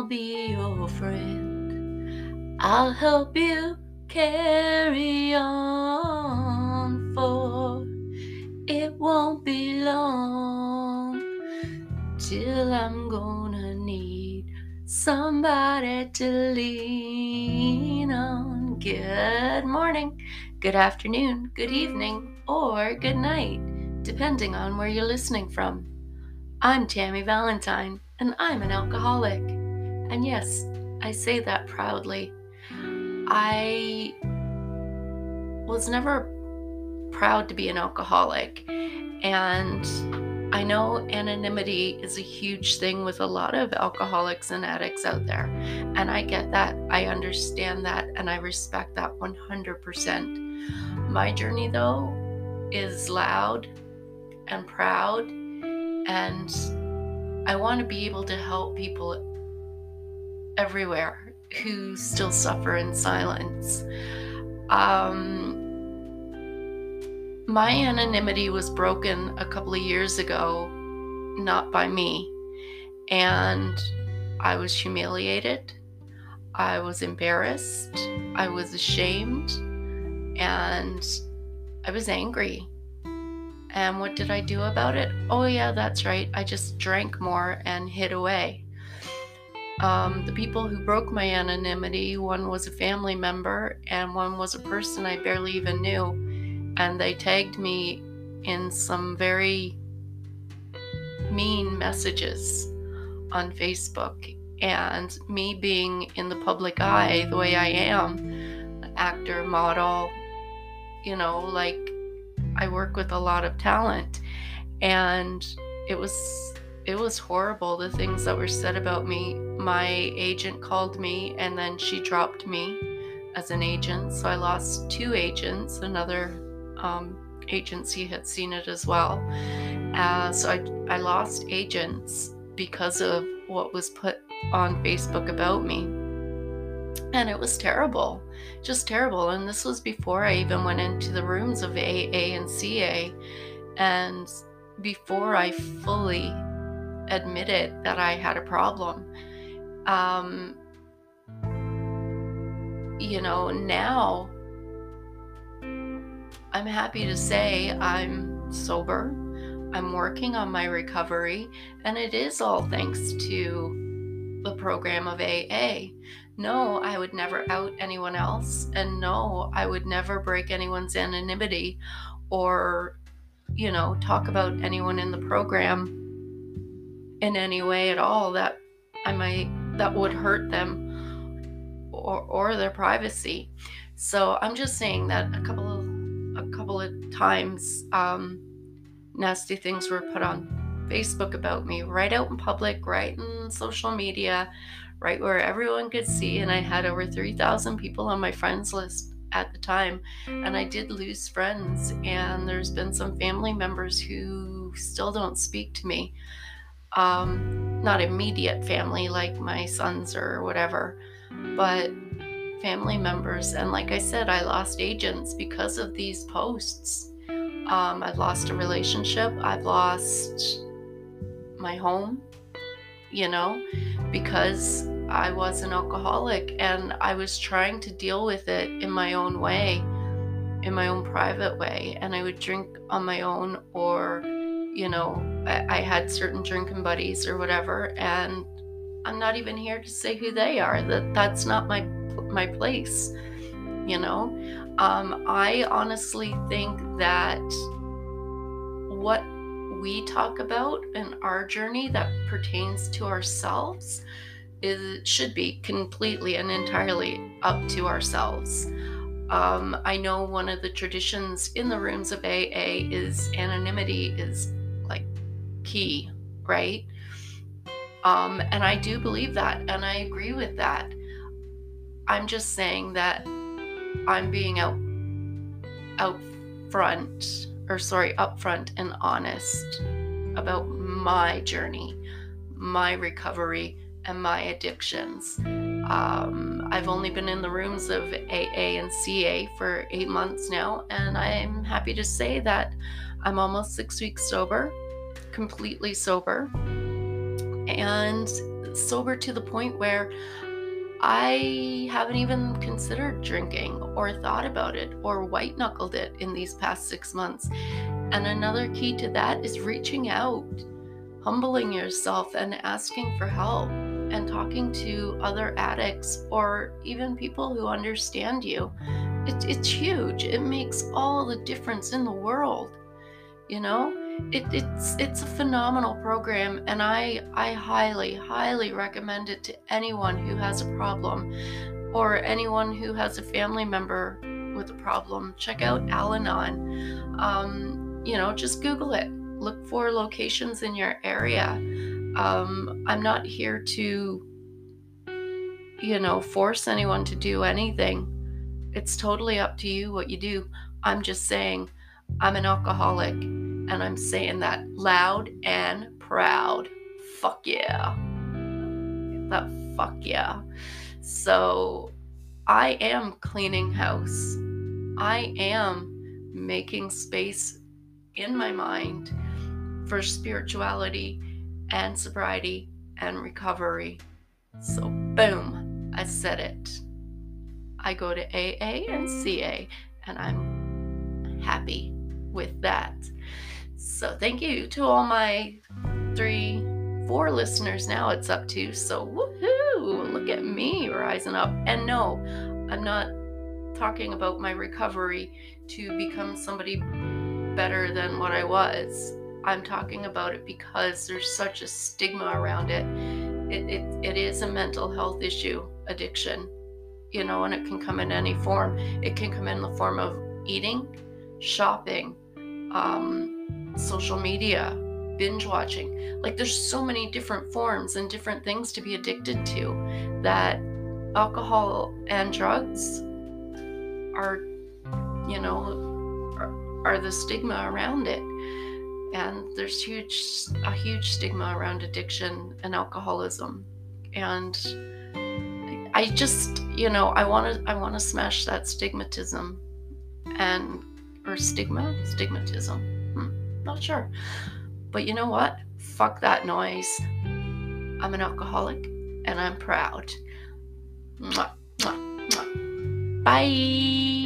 I'll be your friend. I'll help you carry on, for it won't be long till I'm gonna need somebody to lean on. Good morning, good afternoon, good evening, or good night, depending on where you're listening from. I'm Tammy Valentine, and I'm an alcoholic. And yes, I say that proudly. I was never proud to be an alcoholic, and I know anonymity is a huge thing with a lot of alcoholics and addicts out there. And I get that. I understand that. And I respect that 100%. My journey, though, is loud and proud. And I want to be able to help people everywhere who still suffer in silence. Um, my anonymity was broken a couple of years ago, not by me. And I was humiliated. I was embarrassed. I was ashamed. And I was angry. And what did I do about it? Oh, yeah, that's right. I just drank more and hid away. Um, the people who broke my anonymity one was a family member, and one was a person I barely even knew and they tagged me in some very mean messages on Facebook. And me being in the public eye the way I am, actor, model, you know, like I work with a lot of talent. And it was it was horrible the things that were said about me. My agent called me and then she dropped me as an agent. So I lost two agents, another um, agency had seen it as well. Uh, so I, I lost agents because of what was put on Facebook about me. And it was terrible, just terrible. And this was before I even went into the rooms of AA and CA, and before I fully admitted that I had a problem. Um, you know, now I'm happy to say I'm sober. I'm working on my recovery, and it is all thanks to the program of AA. No, I would never out anyone else, and no, I would never break anyone's anonymity or, you know, talk about anyone in the program in any way at all that I might that would hurt them or or their privacy. So I'm just saying that a couple of a couple of times um, nasty things were put on Facebook about me, right out in public, right in social media, right where everyone could see. And I had over 3,000 people on my friends list at the time. And I did lose friends, and there's been some family members who still don't speak to me. Um, not immediate family like my sons or whatever, but family members. And like I said, I lost agents because of these posts. Um, I've lost a relationship, I've lost my home, you know, because I was an alcoholic and I was trying to deal with it in my own way, in my own private way. And I would drink on my own, or, you know, I, I had certain drinking buddies or whatever. And I'm not even here to say who they are. That that's not my my place you know um, i honestly think that what we talk about in our journey that pertains to ourselves is should be completely and entirely up to ourselves um, i know one of the traditions in the rooms of aa is anonymity is key right? Um, and i do believe that and i agree with that. I'm just saying that I'm being out out front or sorry, upfront and honest about my journey, my recovery, and my addictions. Um, I've only been in the rooms of AA and CA for eight months now, and I'm happy to say that I'm almost six weeks sober, completely sober. And sober to the point where I haven't even considered drinking or thought about it or white knuckled it in these past six months. And another key to that is reaching out, humbling yourself, and asking for help and talking to other addicts or even people who understand you. It, it's huge. It makes all the difference in the world. You know, it, it's it's a phenomenal program, and I I highly highly recommend it to anyone who has a problem, or anyone who has a family member with a problem. Check out Al-Anon. Um, you know, just Google it. Look for locations in your area. Um, I'm not here to, you know, force anyone to do anything. It's totally up to you what you do. I'm just saying, I'm an alcoholic and I'm saying that loud and proud. Fuck yeah. That fuck yeah. So I am cleaning house. I am making space in my mind for spirituality and sobriety and recovery. So, boom, I said it. I go to AA and CA, and I'm happy with that. So, thank you to all my three, four listeners now it's up to. So, woohoo! Look at me rising up. And no, I'm not talking about my recovery to become somebody better than what I was. I'm talking about it because there's such a stigma around it. It, it, it is a mental health issue, addiction, you know, and it can come in any form. It can come in the form of eating, shopping, um, social media, binge watching. Like there's so many different forms and different things to be addicted to that alcohol and drugs are, you know, are, are the stigma around it. And there's huge a huge stigma around addiction and alcoholism. And i just you know i want to i want to smash that stigmatism and or stigma stigmatism not sure. But you know what? Fuck that noise. I'm an alcoholic and i'm proud. Mwah, mwah, mwah. bye